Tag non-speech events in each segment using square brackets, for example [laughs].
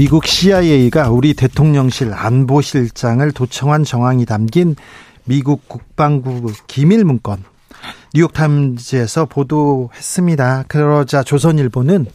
미국 CIA가 우리 대통령실 안보실장을 도청한 정황이 담긴 미국 국방부 기밀 문건 뉴욕타임즈에서 보도했습니다. 그러자 조선일보는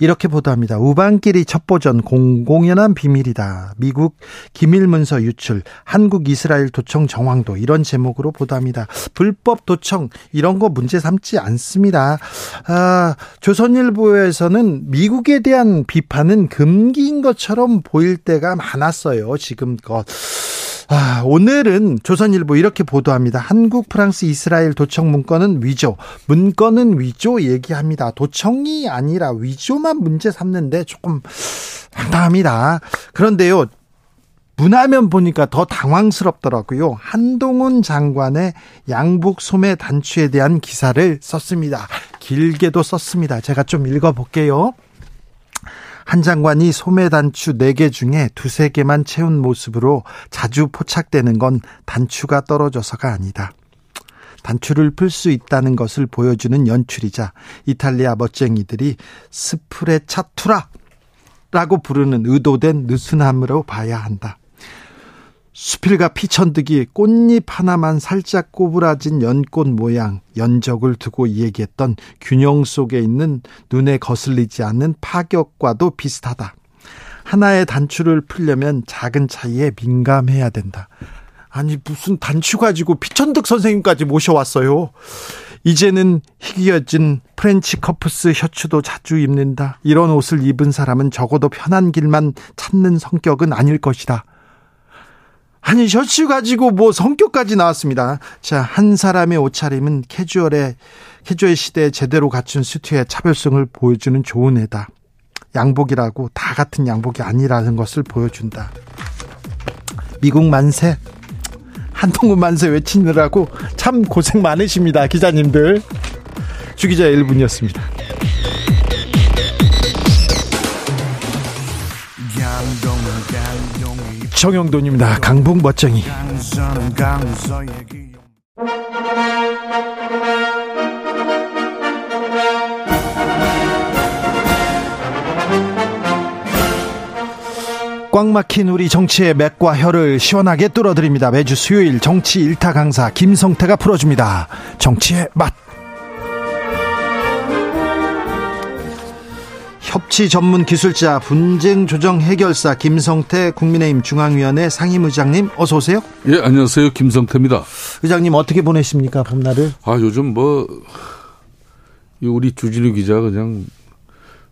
이렇게 보도합니다. 우방끼리 첩보전 공공연한 비밀이다. 미국 기밀문서 유출, 한국 이스라엘 도청 정황도 이런 제목으로 보도합니다. 불법 도청 이런 거 문제 삼지 않습니다. 아, 조선일보에서는 미국에 대한 비판은 금기인 것처럼 보일 때가 많았어요. 지금껏. 아, 오늘은 조선일보 이렇게 보도합니다. 한국, 프랑스, 이스라엘 도청 문건은 위조, 문건은 위조 얘기합니다. 도청이 아니라 위조만 문제 삼는데 조금 황당합니다. 그런데요, 문화면 보니까 더 당황스럽더라고요. 한동훈 장관의 양북 소매 단추에 대한 기사를 썼습니다. 길게도 썼습니다. 제가 좀 읽어볼게요. 한 장관이 소매단추 4개 중에 두세 개만 채운 모습으로 자주 포착되는 건 단추가 떨어져서가 아니다. 단추를 풀 수 있다는 것을 보여주는 연출이자 이탈리아 멋쟁이들이 스프레차투라 라고 부르는 의도된 느슨함으로 봐야 한다. 수필가 피천득이 꽃잎 하나만 살짝 꼬부라진 연꽃 모양 연적을 두고 얘기했던 균형 속에 있는 눈에 거슬리지 않는 파격과도 비슷하다. 하나의 단추를 풀려면 작은 차이에 민감해야 된다. 아니 무슨 단추 가지고 피천득 선생님까지 모셔왔어요. 이제는 희귀해진 French 커프스 셔츠도 자주 입는다. 이런 옷을 입은 사람은 적어도 편한 길만 찾는 성격은 아닐 것이다. 아니 셔츠 가지고 뭐 성격까지 나왔습니다. 자, 한 사람의 옷차림은 캐주얼의 캐주얼 시대에 제대로 갖춘 수트의 차별성을 보여주는 좋은 애다. 양복이라고 다 같은 양복이 아니라는 것을 보여준다. 미국 만세 한동훈 만세 외치느라고 참 고생 많으십니다. 기자님들. 주기자 1분이었습니다. 정영돈입니다. 강북 멋쟁이. 꽉 막힌 우리 정치의 맥과 혀를 시원하게 뚫어드립니다. 매주 수요일 정치 일타 강사 김성태가 풀어줍니다. 정치의 맛. 협치 전문 기술자 분쟁 조정 해결사 김성태 국민의힘 중앙위원회 상임의장님 어서 오세요. 예, 안녕하세요. 김성태입니다. 의장님 어떻게 보내십니까 봄날을? 아 요즘 뭐 우리 주진우 기자 그냥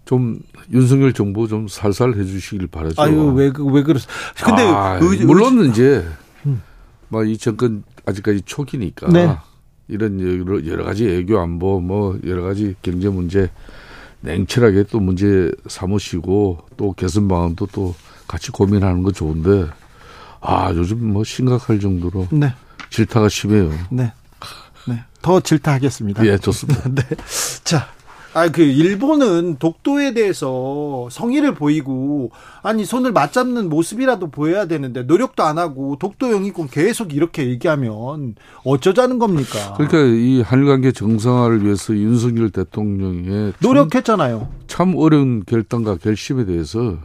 좀 윤석열 정부 좀 살살 해주시길 바라죠. 아유 왜왜 그, 왜 그러세요? 근데 아, 의, 물론 의, 이제 음. 뭐이 정권 아직까지 초기니까 네. 이런 여러 가지 애교 안보 뭐 여러 가지 경제 문제 냉철하게 또 문제 삼으시고 또 개선 방안도 또 같이 고민하는 거 좋은데 아 요즘 뭐 심각할 정도로 네. 질타가 심해요. 네. 네. 더 질타하겠습니다. 예, 좋습니다. [laughs] 네. 자, 아, 그, 일본은 독도에 대해서 성의를 보이고, 아니, 손을 맞잡는 모습이라도 보여야 되는데, 노력도 안 하고, 독도 영이권 계속 이렇게 얘기하면, 어쩌자는 겁니까? 그러니까 이 한일 관계 정상화를 위해서 윤석열 대통령의. 노력했잖아요. 참, 참 어려운 결단과 결심에 대해서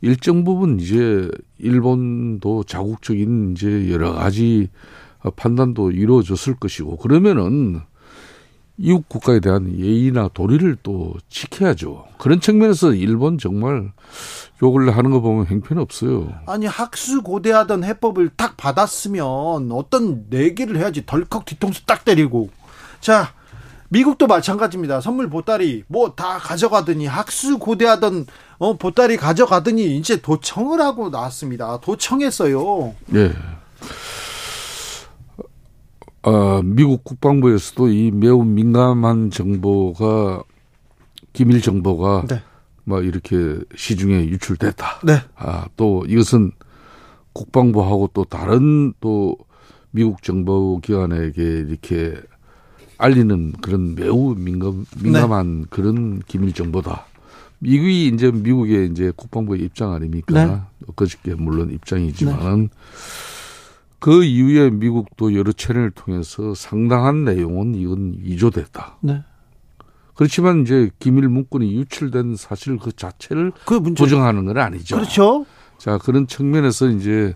일정 부분 이제 일본도 자국적인 이제 여러 가지 판단도 이루어졌을 것이고, 그러면은 이웃 국가에 대한 예의나 도리를 또 지켜야죠. 그런 측면에서 일본 정말 욕을 하는 거 보면 행편 없어요. 아니 학수 고대하던 해법을 딱 받았으면 어떤 내기를 해야지 덜컥 뒤통수 딱 때리고 자 미국도 마찬가지입니다. 선물 보따리 뭐 다 가져가더니 학수 고대하던 어 보따리 가져가더니 이제 도청을 하고 나왔습니다. 도청했어요. 예. 어, 미국 국방부에서도 이 매우 민감한 정보가 기밀 정보가 네. 뭐 이렇게 시중에 유출됐다. 네. 아, 또 이것은 국방부하고 또 다른 또 미국 정보 기관에게 이렇게 알리는 그런 매우 민감, 민감한 네. 그런 기밀 정보다. 미국이 이제 미국의 이제 국방부의 입장 아닙니까? 네. 그저께 물론 입장이지만은 네. 그 이후에 미국도 여러 채널을 통해서 상당한 내용은 이건 위조됐다. 네. 그렇지만 이제 기밀 문건이 유출된 사실 그 자체를 그 부정하는 건 아니죠. 그렇죠. 자 그런 측면에서 이제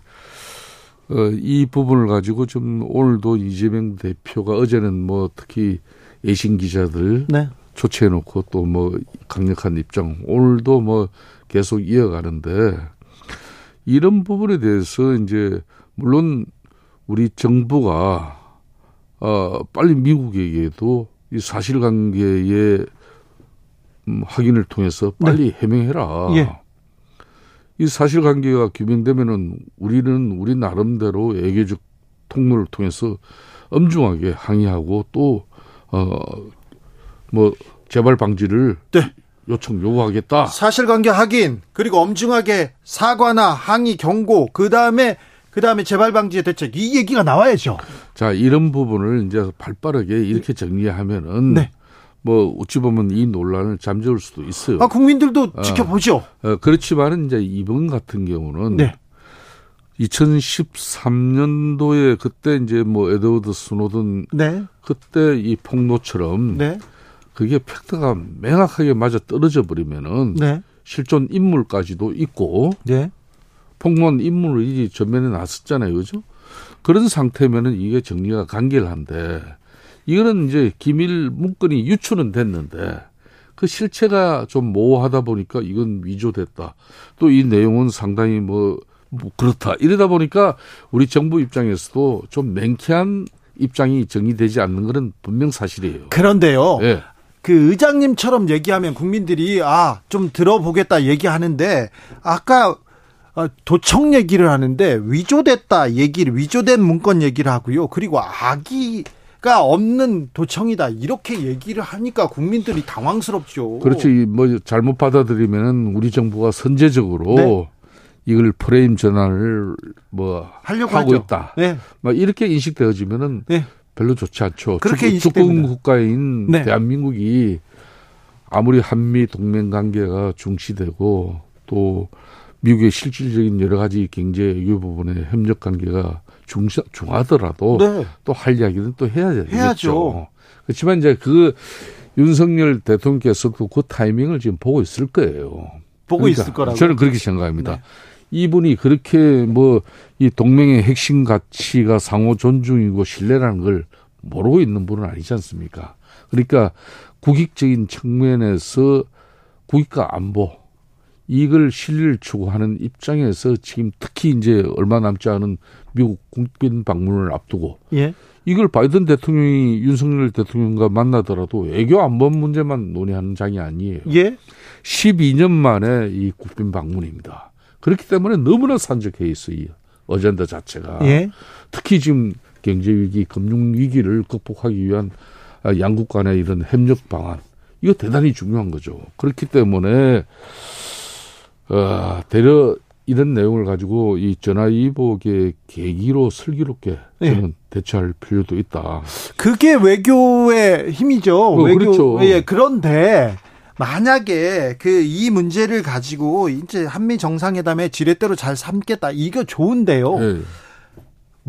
어, 이 부분을 가지고 좀 오늘도 이재명 대표가 어제는 뭐 특히 예신 기자들 네. 초치해 놓고 또 뭐 강력한 입장 오늘도 뭐 계속 이어가는데 이런 부분에 대해서 이제 물론 우리 정부가 어 빨리 미국에게도 이 사실관계의 음, 확인을 통해서 빨리 네. 해명해라. 예. 이 사실관계가 규명되면은 우리는 우리 나름대로 애교적 통로를 통해서 엄중하게 항의하고 또 어 뭐 재발 방지를 네. 요청 요구하겠다. 사실관계 확인 그리고 엄중하게 사과나 항의 경고 그 다음에 그 다음에 재발 방지의 대책 이 얘기가 나와야죠. 자 이런 부분을 이제 발빠르게 이렇게 정리하면은 네. 뭐 어찌 보면 이 논란을 잠재울 수도 있어요. 아 국민들도 어, 지켜보죠. 어, 그렇지만은 이제 이번 같은 경우는 네. 2013년도에 그때 이제 뭐 에드워드 스노든 네. 그때 이 폭로처럼 네. 그게 팩트가 명확하게 맞아 떨어져 버리면은 네. 실존 인물까지도 있고 네. 폭로한 인물이 전면에 나섰잖아요, 그죠? 그런 상태면은 이게 정리가 간결한데 이거는 이제 기밀 문건이 유출은 됐는데 그 실체가 좀 모호하다 보니까 이건 위조됐다. 또 이 내용은 상당히 뭐, 뭐 그렇다. 이러다 보니까 우리 정부 입장에서도 좀 맹쾌한 입장이 정리되지 않는 것은 분명 사실이에요. 그런데요. 네. 그 의장님처럼 얘기하면 국민들이 아, 좀 들어보겠다 얘기하는데 아까 어, 도청 얘기를 하는데 위조됐다 얘기를 위조된 문건 얘기를 하고요. 그리고 악이 가 없는 도청이다 이렇게 얘기를 하니까 국민들이 당황스럽죠. 그렇지 뭐 잘못 받아들이면은 우리 정부가 선제적으로 네. 이걸 프레임 전환을 뭐 하려고 하고 하죠. 있다. 네. 막 이렇게 인식되어지면은 네. 별로 좋지 않죠. 그렇게 주권 국가인 네. 대한민국이 아무리 한미 동맹 관계가 중시되고 또 미국의 실질적인 여러 가지 경제 외교 부분의 협력 관계가 중, 중하더라도 네. 또할 이야기는 또 해야 되겠죠. 해야죠. 그렇지만 이제 그 윤석열 대통령께서도 그 타이밍을 지금 보고 있을 거예요. 보고 그러니까 있을 거라고. 저는 그렇게 생각합니다. 네. 이분이 그렇게 뭐 이 동맹의 핵심 가치가 상호 존중이고 신뢰라는 걸 모르고 있는 분은 아니지 않습니까? 그러니까 국익적인 측면에서 국익과 안보 이걸 실리를 추구하는 입장에서 지금 특히 이제 얼마 남지 않은 미국 국빈 방문을 앞두고 예. 이걸 바이든 대통령이 윤석열 대통령과 만나더라도 외교 안보 문제만 논의하는 장이 아니에요. 예. 12년 만에 이 국빈 방문입니다. 그렇기 때문에 너무나 산적해 있어요. 이 어젠다 자체가. 예. 특히 지금 경제 위기, 금융 위기를 극복하기 위한 양국 간의 이런 협력 방안 이거 대단히 중요한 거죠. 그렇기 때문에 어, 대려 이런 내용을 가지고 이 전화위복의 계기로 슬기롭게 예. 저는 네. 대처할 필요도 있다. 그게 외교의 힘이죠. 어, 외교. 그렇죠. 예, 그런데 만약에 그 이 문제를 가지고 이제 한미 정상회담에 지렛대로 잘 삼겠다. 이거 좋은데요. 네.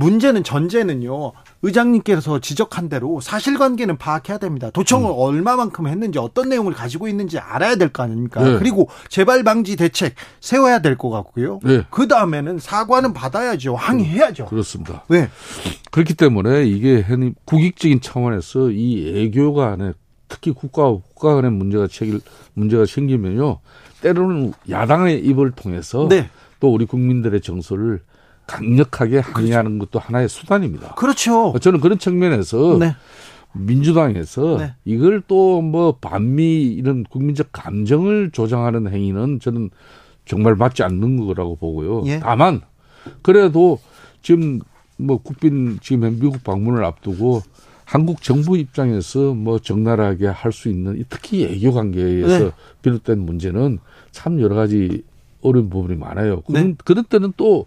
문제는 전제는요. 의장님께서 지적한 대로 사실관계는 파악해야 됩니다. 도청을 음. 얼마만큼 했는지 어떤 내용을 가지고 있는지 알아야 될 거 아닙니까? 네. 그리고 재발 방지 대책 세워야 될 것 같고요. 네. 그 다음에는 사과는 받아야죠. 항의해야죠. 음, 그렇습니다. 네. 그렇기 때문에 이게 국익적인 차원에서 이 애교 간에 특히 국가와 국가 간의 문제가 생길 문제가 생기면요. 때로는 야당의 입을 통해서 네. 또 우리 국민들의 정서를 강력하게 항의하는 그렇죠. 것도 하나의 수단입니다. 그렇죠. 저는 그런 측면에서 네. 민주당에서 네. 이걸 또 뭐 반미 이런 국민적 감정을 조장하는 행위는 저는 정말 맞지 않는 거라고 보고요. 예. 다만 그래도 지금 뭐 국빈 지금 미국 방문을 앞두고 한국 정부 입장에서 뭐 적나라하게 할 수 있는 특히 외교 관계에서 네. 비롯된 문제는 참 여러 가지 어려운 부분이 많아요. 그런, 네. 그런 때는 또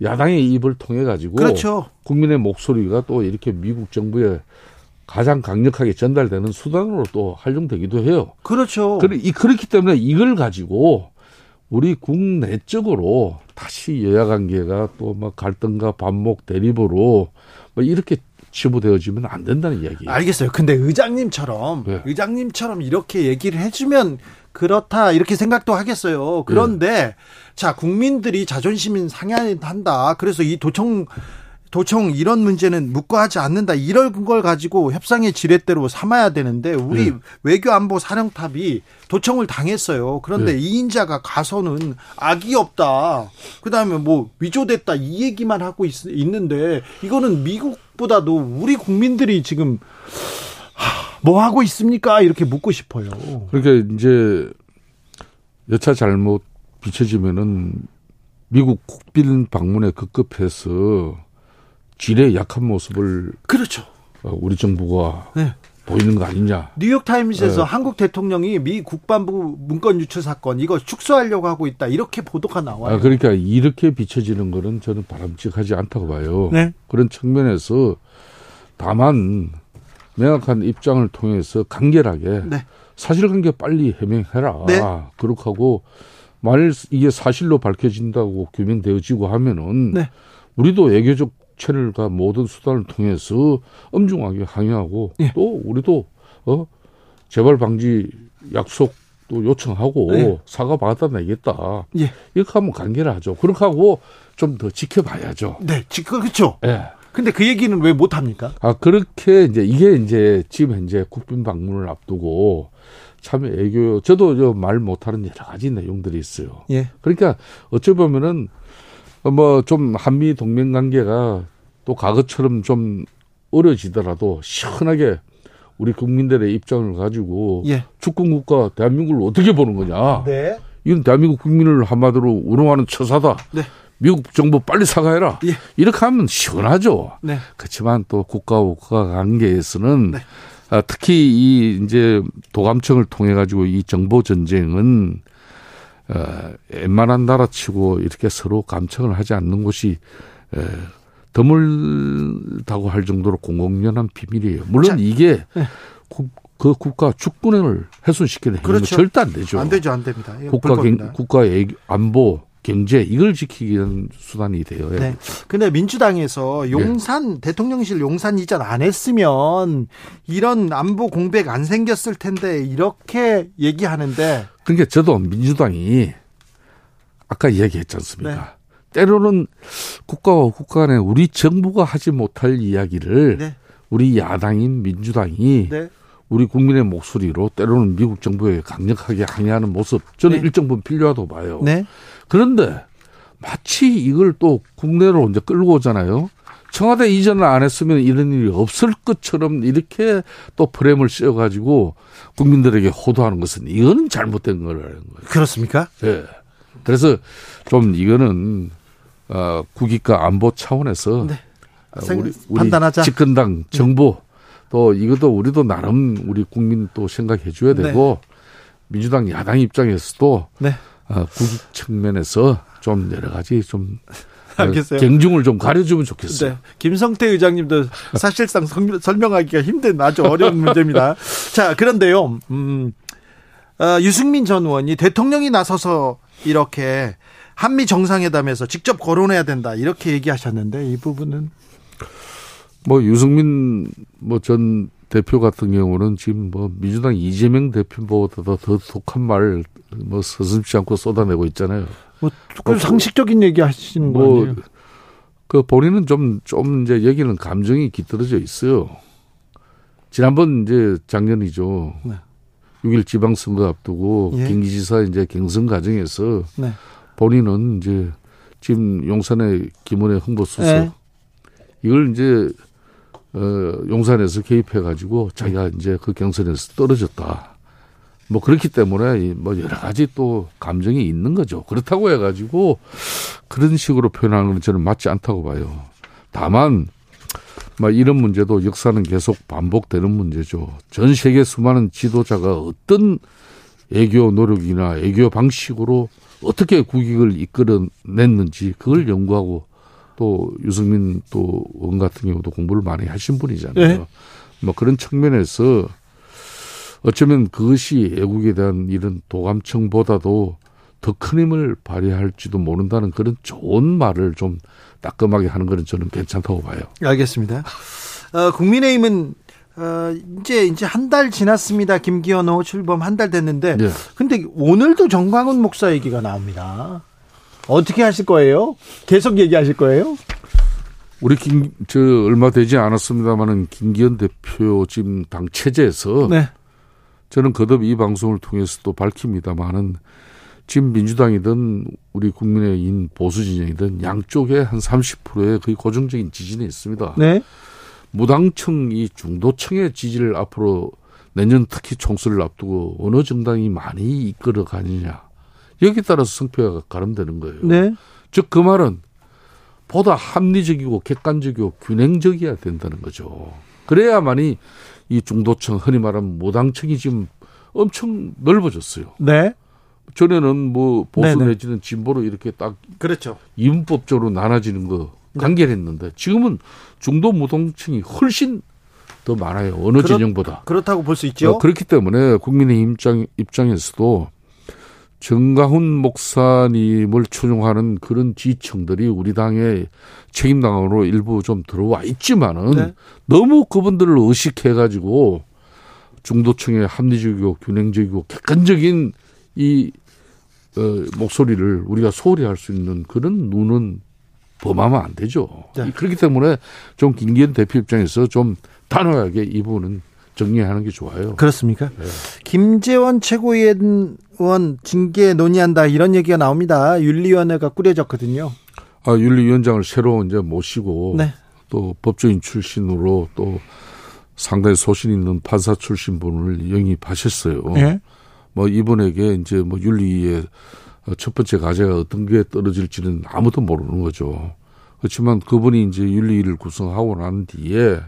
야당의 입을 통해 가지고 그렇죠. 국민의 목소리가 또 이렇게 미국 정부에 가장 강력하게 전달되는 수단으로 또 활용되기도 해요. 그렇죠. 그렇기 때문에 이걸 가지고 우리 국내적으로 다시 여야 관계가 또뭐 갈등과 반목 대립으로 뭐 이렇게 치부되어지면 안 된다는 이야기. 알겠어요. 근데 의장님처럼 네. 의장님처럼 이렇게 얘기를 해주면 그렇다 이렇게 생각도 하겠어요. 그런데 네. 자 국민들이 자존심이 상해한다. 그래서 이 도청 도청 이런 문제는 묵과하지 않는다. 이런 걸 가지고 협상의 지렛대로 삼아야 되는데 우리 네. 외교 안보 사령탑이 도청을 당했어요. 그런데 네. 이인자가 가서는 악이 없다. 그다음에 뭐 위조됐다 이 얘기만 하고 있, 있는데 이거는 미국보다도 우리 국민들이 지금 뭐 하고 있습니까? 이렇게 묻고 싶어요. 그러니까 이제 여차 잘못 비춰지면은 미국 국빈 방문에 급급해서 질의 약한 모습을 그렇죠. 어, 우리 정부가 네. 보이는 거 아니냐. 뉴욕 타임즈에서 네. 한국 대통령이 미 국방부 문건 유출 사건 이거 축소하려고 하고 있다 이렇게 보도가 나와요. 아, 그러니까 이렇게 비춰지는 거는 저는 바람직하지 않다고 봐요. 네. 그런 측면에서 다만 명확한 입장을 통해서 간결하게 네. 사실관계 빨리 해명해라. 네. 그렇게 하고 만일 이게 사실로 밝혀진다고 규명되어지고 하면은 네. 우리도 외교적 채널과 모든 수단을 통해서 엄중하게 항의하고 예. 또 우리도 어 재발 방지 약속 또 요청하고 예. 사과 받아 내겠다. 예. 이렇게 하면 관계를 하죠. 그렇게 하고 좀 더 지켜봐야죠. 네, 지켜 그렇죠. 예. 근데 그 얘기는 왜 못 합니까? 아 그렇게 이제 이게 이제 지금 현재 국빈 방문을 앞두고 참 애교 저도 저 말 못하는 여러 가지 내용들이 있어요. 예. 그러니까 어찌 보면은 뭐 좀 한미 동맹 관계가 또 과거처럼 좀 어려지더라도 시원하게 우리 국민들의 입장을 가지고 예. 축구 국가 대한민국을 어떻게 보는 거냐. 네. 이건 대한민국 국민을 한마디로 운영하는 처사다. 네. 미국 정부 빨리 사과해라. 예. 이렇게 하면 시원하죠. 네. 그렇지만 또 국가와 국가 관계에서는 네. 아, 특히 이 이제 도감청을 통해 가지고 이 정보 전쟁은 어, 웬만한 나라치고 이렇게 서로 감청을 하지 않는 곳이 에, 드물다고 할 정도로 공공연한 비밀이에요. 물론 자, 이게 네. 국, 그 국가 주권을 훼손시키는 그렇죠. 절대 안 되죠. 안 되죠, 안 됩니다. 국가 경, 국가의 안보 경제 이걸 지키기 위한 수단이 돼요. 예. 네. 근데 민주당에서 용산 네. 대통령실 용산 이전 안 했으면 이런 안보 공백 안 생겼을 텐데 이렇게 얘기하는데 그러니까 저도 민주당이 아까 이야기했지 않습니까? 네. 때로는 국가와 국가 간에 우리 정부가 하지 못할 이야기를 네. 우리 야당인 민주당이 네. 우리 국민의 목소리로 때로는 미국 정부에 강력하게 항의하는 모습 저는 네. 일정 부분 필요하다고 봐요. 네. 그런데 마치 이걸 또 국내로 이제 끌고 오잖아요. 청와대 이전을 안 했으면 이런 일이 없을 것처럼 이렇게 또 프레임을 씌워가지고 국민들에게 호도하는 것은 이거는 잘못된 거라는 거예요. 그렇습니까? 예. 그래서 좀 이거는 어, 국익과 안보 차원에서 네. 어, 우리, 우리 판단하자. 집권당 네. 정부 네. 또 이것도 우리도 나름 우리 국민 또 생각해 줘야 되고 네. 민주당 야당 입장에서도 네. 어, 국익 측면에서 좀 여러 가지 좀 어, 알겠어요. 갱중을 좀 가려주면 좋겠어요. 네. 김성태 의장님도 사실상 설명하기가 힘든 아주 어려운 문제입니다. 자, 그런데요, 음, 어, 유승민 전 의원이 대통령이 나서서 이렇게 한미 정상회담에서 직접 거론해야 된다 이렇게 얘기하셨는데 이 부분은 뭐 유승민 뭐전 대표 같은 경우는 지금 뭐 민주당 이재명 대표보다도 더 독한 말 뭐 서슴지 않고 쏟아내고 있잖아요. 뭐그 상식적인 얘기 하시는 뭐, 거아니에요? 그 본인은 좀좀 이제 여기는 감정이 깃들어져 있어요. 지난번 이제 작년이죠. 네. 6일 지방선거 앞두고 예. 김기지사 이제 경선 과정에서 네. 본인은 이제 지금 용산의 김원의 홍보수석 네. 이걸 이제 어 용산에서 개입해 가지고 자기가 이제 그 경선에서 떨어졌다. 뭐 그렇기 때문에 뭐 여러 가지 또 감정이 있는 거죠. 그렇다고 해 가지고 그런 식으로 표현하는 건 저는 맞지 않다고 봐요. 다만 막 이런 문제도 역사는 계속 반복되는 문제죠. 전 세계 수많은 지도자가 어떤 애교 노력이나 애교 방식으로 어떻게 국익을 이끌어냈는지 그걸 연구하고 또 유승민 또 원 같은 경우도 공부를 많이 하신 분이잖아요. 네. 뭐 그런 측면에서 어쩌면 그것이 애국에 대한 이런 도감청보다도 더 큰 힘을 발휘할지도 모른다는 그런 좋은 말을 좀 따끔하게 하는 거는 저는 괜찮다고 봐요. 알겠습니다. 어, 국민의힘은 어, 이제 이제 한 달 지났습니다. 김기현 호 출범 한 달 됐는데, 네. 근데 오늘도 정광훈 목사 얘기가 나옵니다. 어떻게 하실 거예요? 계속 얘기하실 거예요? 우리 김, 저, 얼마 되지 않았습니다만은 김기현 대표 지금 당 체제에서 네. 저는 거듭 이 방송을 통해서도 밝힙니다만은 지금 민주당이든 우리 국민의힘 보수 진영이든 양쪽에 한 30%의 거의 고정적인 지지는 있습니다. 네. 무당층이 중도층의 지지를 앞으로 내년 특히 총선을 앞두고 어느 정당이 많이 이끌어 가느냐 여기에 따라서 성표가 가름되는 거예요. 네. 즉 그 말은 보다 합리적이고 객관적이고 균형적이어야 된다는 거죠. 그래야만이 이 중도층 흔히 말하는 무당층이 지금 엄청 넓어졌어요. 네. 전에는 뭐 보수 네네. 내지는 진보로 이렇게 딱 그렇죠. 이분법적으로 나눠지는 거 간결했는데 네. 지금은 중도 무동층이 훨씬 더 많아요. 어느 그렇, 진영보다. 그렇다고 볼 수 있죠. 어, 그렇기 때문에 국민의 입장 입장에서도 정가훈 목사님을 추종하는 그런 지층들이 우리 당의 책임당으로 일부 좀 들어와 있지만은 네. 너무 그분들을 의식해 가지고 중도층의 합리적이고 균형적이고 객관적인 이 어, 목소리를 우리가 소홀히 할 수 있는 그런 눈은 범하면 안 되죠. 네. 그렇기 때문에 좀 김기현 대표 입장에서 좀 단호하게 이 부분은 정리하는 게 좋아요. 그렇습니까? 네. 김재원 최고위원 징계 논의한다 이런 얘기가 나옵니다. 윤리위원회가 꾸려졌거든요. 아, 윤리위원장을 새로 이제 모시고 네. 또 법조인 출신으로 또 상당히 소신 있는 판사 출신 분을 영입하셨어요. 네. 뭐 이분에게 이제 뭐 윤리의 첫 번째 과제가 어떤 게 떨어질지는 아무도 모르는 거죠. 그렇지만 그분이 이제 윤리를 구성하고 난 뒤에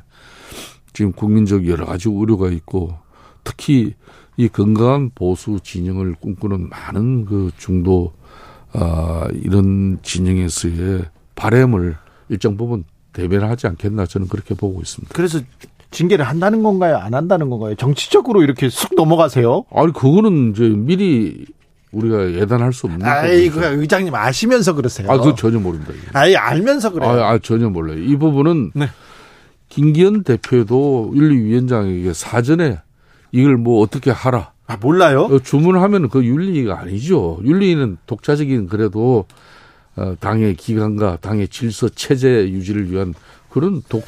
지금 국민적 여러 가지 우려가 있고 특히 이 건강한 보수 진영을 꿈꾸는 많은 그 중도 아 이런 진영에서의 바램을 일정 부분 대변하지 않겠나 저는 그렇게 보고 있습니다. 그래서 징계를 한다는 건가요? 안 한다는 건가요? 정치적으로 이렇게 쑥 넘어가세요? 아니 그거는 이제 미리 우리가 예단할 수 없는 아이 그 의장님 아시면서 그러세요. 아, 그 전혀 모릅니다. 아이 알면서 그래요. 아, 아, 전혀 몰라요. 이 부분은 네. 김기현 대표도 윤리위원장에게 사전에 이걸 뭐 어떻게 하라. 아, 몰라요? 어, 주문하면 그 윤리가 아니죠. 윤리는 독자적인 그래도 어, 당의 기관과 당의 질서 체제 유지를 위한 그런 독,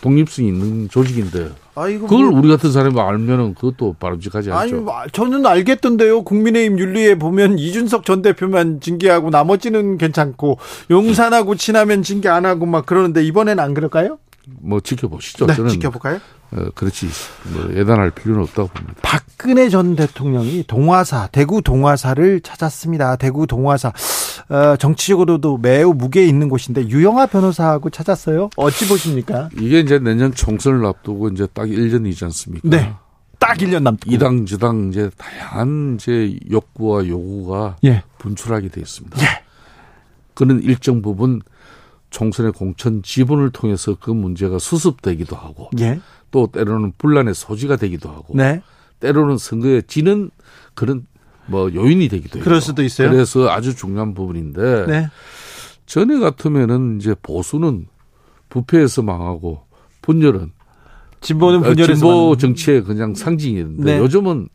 독립성이 있는 조직인데 아, 그걸 뭐... 우리 같은 사람이 알면은 그것도 바람직하지 않죠. 아니, 뭐, 저는 알겠던데요. 국민의힘 윤리에 보면 이준석 전 대표만 징계하고 나머지는 괜찮고 용산하고 친하면 징계 안 하고 막 그러는데 이번엔 안 그럴까요? 뭐 지켜보시죠. 네, 저는 지켜볼까요? 어, 그렇지 뭐 예단할 필요는 없다고 봅니다. 박근혜 전 대통령이 동화사 대구 동화사를 찾았습니다. 대구 동화사 어, 정치적으로도 매우 무게 있는 곳인데 유영아 변호사하고 찾았어요. 어찌 보십니까? 이게 이제 내년 총선을 앞두고 이제 딱 1년이지 않습니까? 네. 딱 1년 남고 이당 저당 이제 다양한 이제 욕구와 요구가 예. 분출하게 되어 있습니다. 예. 그는 일정 부분 총선의 공천 지분을 통해서 그 문제가 수습되기도 하고 예. 또 때로는 분란의 소지가 되기도 하고 네. 때로는 선거에 지는 그런 뭐 요인이 되기도 해요. 그럴 수도 있어요. 그래서 아주 중요한 부분인데 네. 전에 같으면은 이제 보수는 부패에서 망하고 분열은 진보는 어, 분열에서 진보 정치의 그냥 상징이었는데 네. 요즘은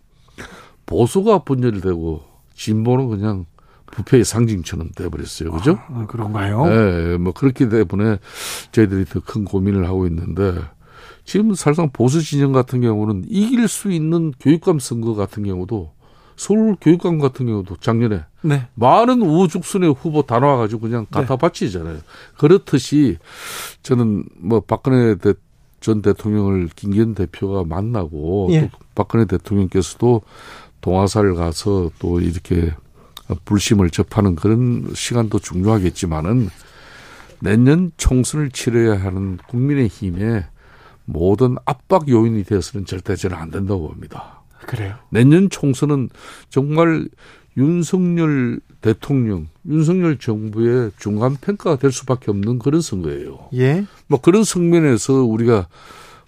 보수가 분열이 되고 진보는 그냥 부패의 상징처럼 돼버렸어요. 그죠? 아, 그런가요? 네, 뭐 그렇기 때문에 저희들이 더 큰 고민을 하고 있는데 지금 사실상 보수 진영 같은 경우는 이길 수 있는 교육감 선거 같은 경우도 서울 교육감 같은 경우도 작년에 네. 많은 우후죽순의 후보 다 나와가지고 그냥 갖다 네. 바치잖아요. 그렇듯이 저는 뭐 박근혜 대, 전 대통령을 김기현 대표가 만나고 예. 또 박근혜 대통령께서도 동화사를 가서 또 이렇게 불심을 접하는 그런 시간도 중요하겠지만은 내년 총선을 치러야 하는 국민의힘의 모든 압박 요인이 되어서는 절대 저는 안 된다고 봅니다. 그래요? 내년 총선은 정말 윤석열 대통령, 윤석열 정부의 중간 평가가 될 수밖에 없는 그런 선거예요. 예. 뭐 그런 측면에서 우리가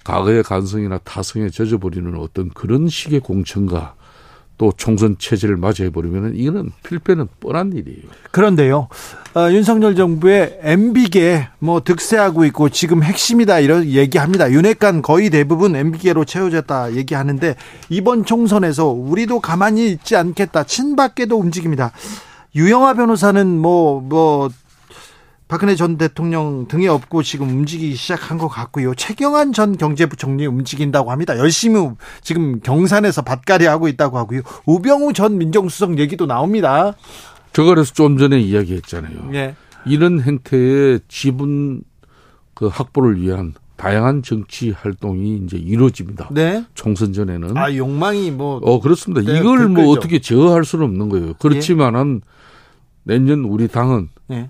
과거의 간성이나 타성에 젖어버리는 어떤 그런 식의 공천과 또 총선 체제를 맞이해버리면 이거는 필패는 뻔한 일이에요. 그런데요, 어, 윤석열 정부의 MB계 뭐 득세하고 있고 지금 핵심이다 이런 얘기합니다. 윤핵관 거의 대부분 MB계로 채워졌다 얘기하는데 이번 총선에서 우리도 가만히 있지 않겠다. 친박계도 움직입니다. 유영아 변호사는 뭐뭐 뭐 박근혜 전 대통령 등에 업고 지금 움직이기 시작한 것 같고요. 최경환 전 경제부총리 움직인다고 합니다. 열심히 지금 경산에서 밭갈이 하고 있다고 하고요. 우병우 전 민정수석 얘기도 나옵니다. 제가 그래서 좀 전에 이야기했잖아요. 예. 이런 행태의 지분 그 확보를 위한 다양한 정치 활동이 이제 이루어집니다. 네. 총선 전에는. 아, 욕망이 뭐. 어, 그렇습니다. 네, 이걸 뭐 어떻게 제어할 수는 없는 거예요. 그렇지만은 예. 내년 우리 당은 예.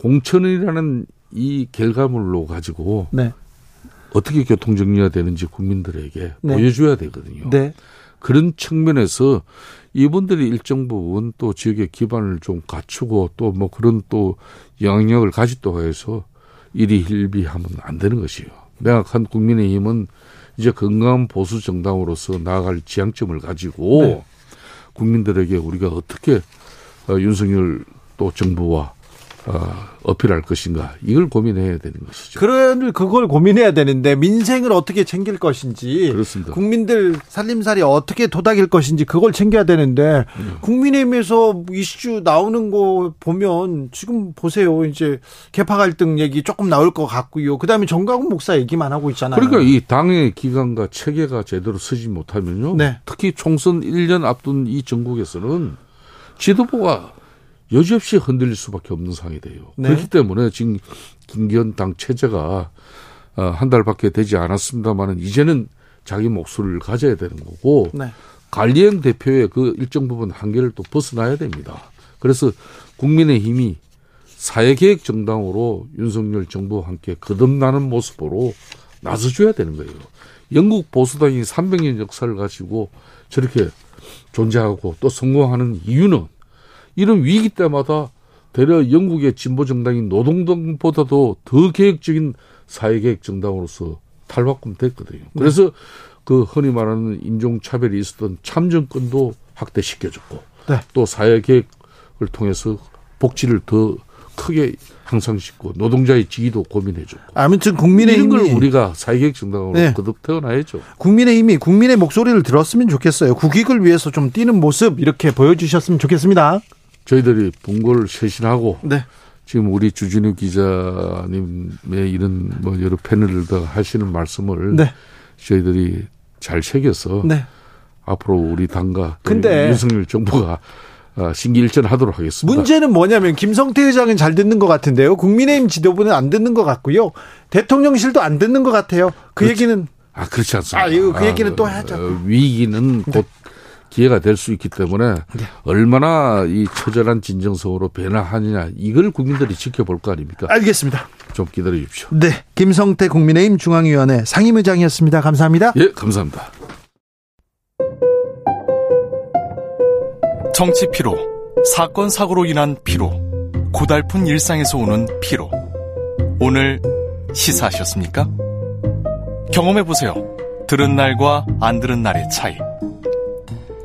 공천이라는 이 결과물로 가지고 네. 어떻게 교통 정리가 되는지 국민들에게 네. 보여줘야 되거든요. 네. 그런 측면에서 이분들이 일정 부분 또 지역의 기반을 좀 갖추고 또 뭐 그런 또 영향력을 가지고 해서 일이 hil비하면 안 되는 것이요. 명확한 국민의힘은 이제 건강한 보수 정당으로서 나아갈 지향점을 가지고 네. 국민들에게 우리가 어떻게 어, 윤석열 또 정부와 어, 어필할 것인가 이걸 고민해야 되는 것이죠. 그런 그걸 고민해야 되는데 민생을 어떻게 챙길 것인지 그렇습니다. 국민들 살림살이 어떻게 도닥일 것인지 그걸 챙겨야 되는데 음. 국민의힘에서 이슈 나오는 거 보면 지금 보세요 이제 개파 갈등 얘기 조금 나올 것 같고요. 그다음에 정가훈 목사 얘기만 하고 있잖아요. 그러니까 이 당의 기관과 체계가 제대로 서지 못하면요. 네. 특히 총선 1년 앞둔 이 전국에서는 지도부가 여지없이 흔들릴 수밖에 없는 상황이 돼요. 네. 그렇기 때문에 지금 김기현 당 체제가 어, 한 달밖에 되지 않았습니다만은 이제는 자기 목소리를 가져야 되는 거고 네. 관리형 대표의 그 일정 부분 한계를 또 벗어나야 됩니다. 그래서 국민의힘이 사회계획 정당으로 윤석열 정부와 함께 거듭나는 모습으로 나서줘야 되는 거예요. 영국 보수당이 300년 역사를 가지고 저렇게 존재하고 또 성공하는 이유는 이런 위기 때마다 대려 영국의 진보 정당인 노동당보다도 더 계획적인 사회계획 정당으로서 탈바꿈 됐거든요. 네. 그래서 네. 그 흔히 말하는 인종차별이 있었던 참정권도 확대시켜줬고 네. 또 사회계획을 통해서 복지를 더 크게 향상시키고 노동자의 지위도 고민해줬고 아무튼 국민의힘이 이런 걸 우리가 사회계획 정당으로 네. 거듭 태어나야죠. 국민의힘이 국민의 목소리를 들었으면 좋겠어요. 국익을 위해서 좀 뛰는 모습 이렇게 보여주셨으면 좋겠습니다. 저희들이 본고를 쇄신하고 네. 지금 우리 주진우 기자님의 이런 뭐 여러 패널들 하시는 말씀을 네. 저희들이 잘 새겨서 네. 앞으로 우리 당과 근데 윤석열 정부가 아, 신기일전하도록 하겠습니다. 문제는 뭐냐면 김성태 의장은 잘 듣는 것 같은데요. 국민의힘 지도부는 안 듣는 것 같고요. 대통령실도 안 듣는 것 같아요. 그 그렇지. 얘기는 아 그렇지 않습니다. 아 이거 그 얘기는 아, 또 하죠. 어, 위기는 곧 기회가 될 수 있기 때문에 네. 얼마나 이 처절한 진정성으로 변화하느냐 이걸 국민들이 지켜볼 거 아닙니까? 알겠습니다. 좀 기다려 주십시오. 네. 김성태 국민의힘 중앙위원회 상임의장이었습니다. 감사합니다. 예, 감사합니다. 정치 피로, 사건 사고로 인한 피로, 고달픈 일상에서 오는 피로. 오늘 시사하셨습니까? 경험해 보세요. 들은 날과 안 들은 날의 차이.